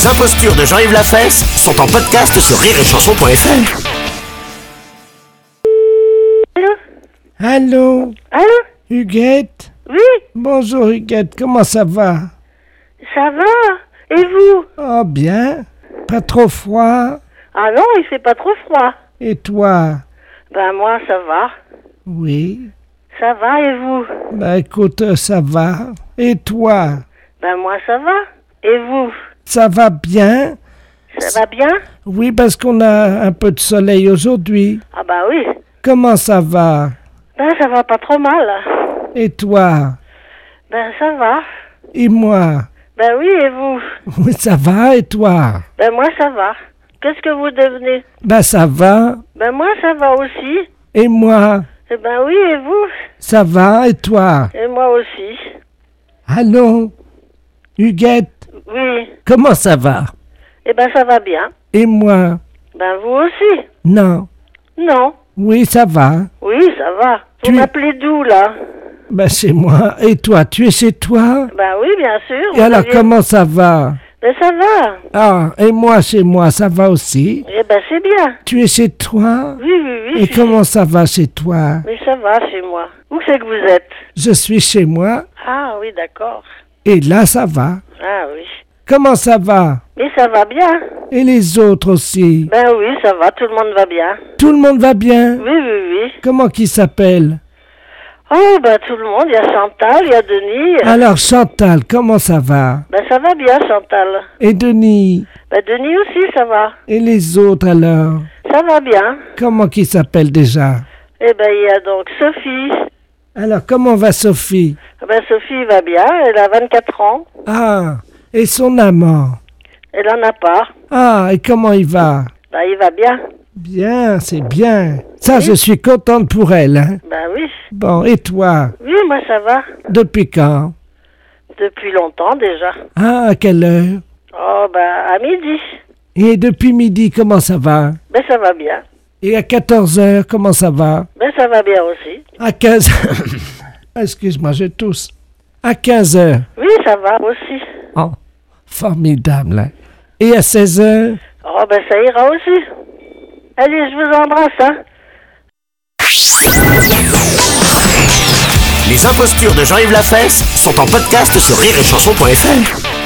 Les impostures de Jean-Yves Lafesse sont en podcast sur rireetchanson.fr. Allô Allô, Allô Huguette Oui, Bonjour Huguette, comment ça va ça va Et vous Oh bien, pas trop froid Ah non, il fait pas trop froid. Et toi Ben moi, ça va. Oui, Ça va et vous bah écoute, ça va. Et toi Ben moi, ça va. Et vous Ça va bien? Ça va bien? Oui, parce qu'on a un peu de soleil aujourd'hui. Ah bah oui. Comment ça va? Ben ça va pas trop mal. Et toi? Ben ça va. Et moi? Ben oui, et vous? Oui, ça va, et toi? Ben moi, ça va. Qu'est-ce que vous devenez? Bah ça va. Ben moi, ça va aussi. Et moi? Eh ben oui, et vous? Ça va, et toi? Et moi aussi. Allô? Huguette, Oui. comment ça va? Eh ben ça va bien. Et moi? Ben vous aussi Non. Non. Oui, ça va. Oui, ça va. Tu- Vous m'appelez d'où, là? Ben c'est moi. Et toi, tu es chez toi? Ben oui, bien sûr. Et vous alors aviez- comment ça va? Ben ça va. Ah, et moi chez moi, ça va aussi? Eh ben c'est bien. Tu es chez toi? Oui, oui, oui. Et je comment ça va chez toi? Mais ça va chez moi. Où c'est que vous êtes? Je suis chez moi Ah oui, d'accord. et là ça va. Ah oui. Comment ça va? Mais ça va bien. Et les autres aussi? Ben oui, ça va, tout le monde va bien. Tout le monde va bien? Oui, oui, oui. Comment qui s'appelle? Oh, ben tout le monde, il y a Chantal, il y a Denis. Alors Chantal, comment ça va? Ben ça va bien, Chantal. Et Denis? Ben Denis aussi, ça va. Et les autres alors? Ça va bien. Comment qui s'appelle déjà? Eh ben il y a donc Sophie. Alors comment va Sophie? Ben Sophie va bien, elle a 24 ans. Ah, et son amant? Elle en a pas. Ah, et comment il va? Ben il va bien. Bien, c'est bien. Ça, je suis contente pour elle. Hein? Ben oui. Bon, et toi? Oui, moi ça va. Depuis quand? Depuis longtemps déjà. Ah, à quelle heure? Oh, ben à midi. Et depuis midi, comment ça va? Ben ça va bien. Et à 14 heures, comment ça va? Ben ça va bien aussi. À 15 Excuse-moi, je tousse. À 15 heures. Oui, ça va aussi. Oh, formidable. hein. Et à 16 heures? Oh, ben ça ira aussi. Allez, je vous embrasse, hein. Les impostures de Jean-Yves Lafesse sont en podcast sur rireetchanson.fr.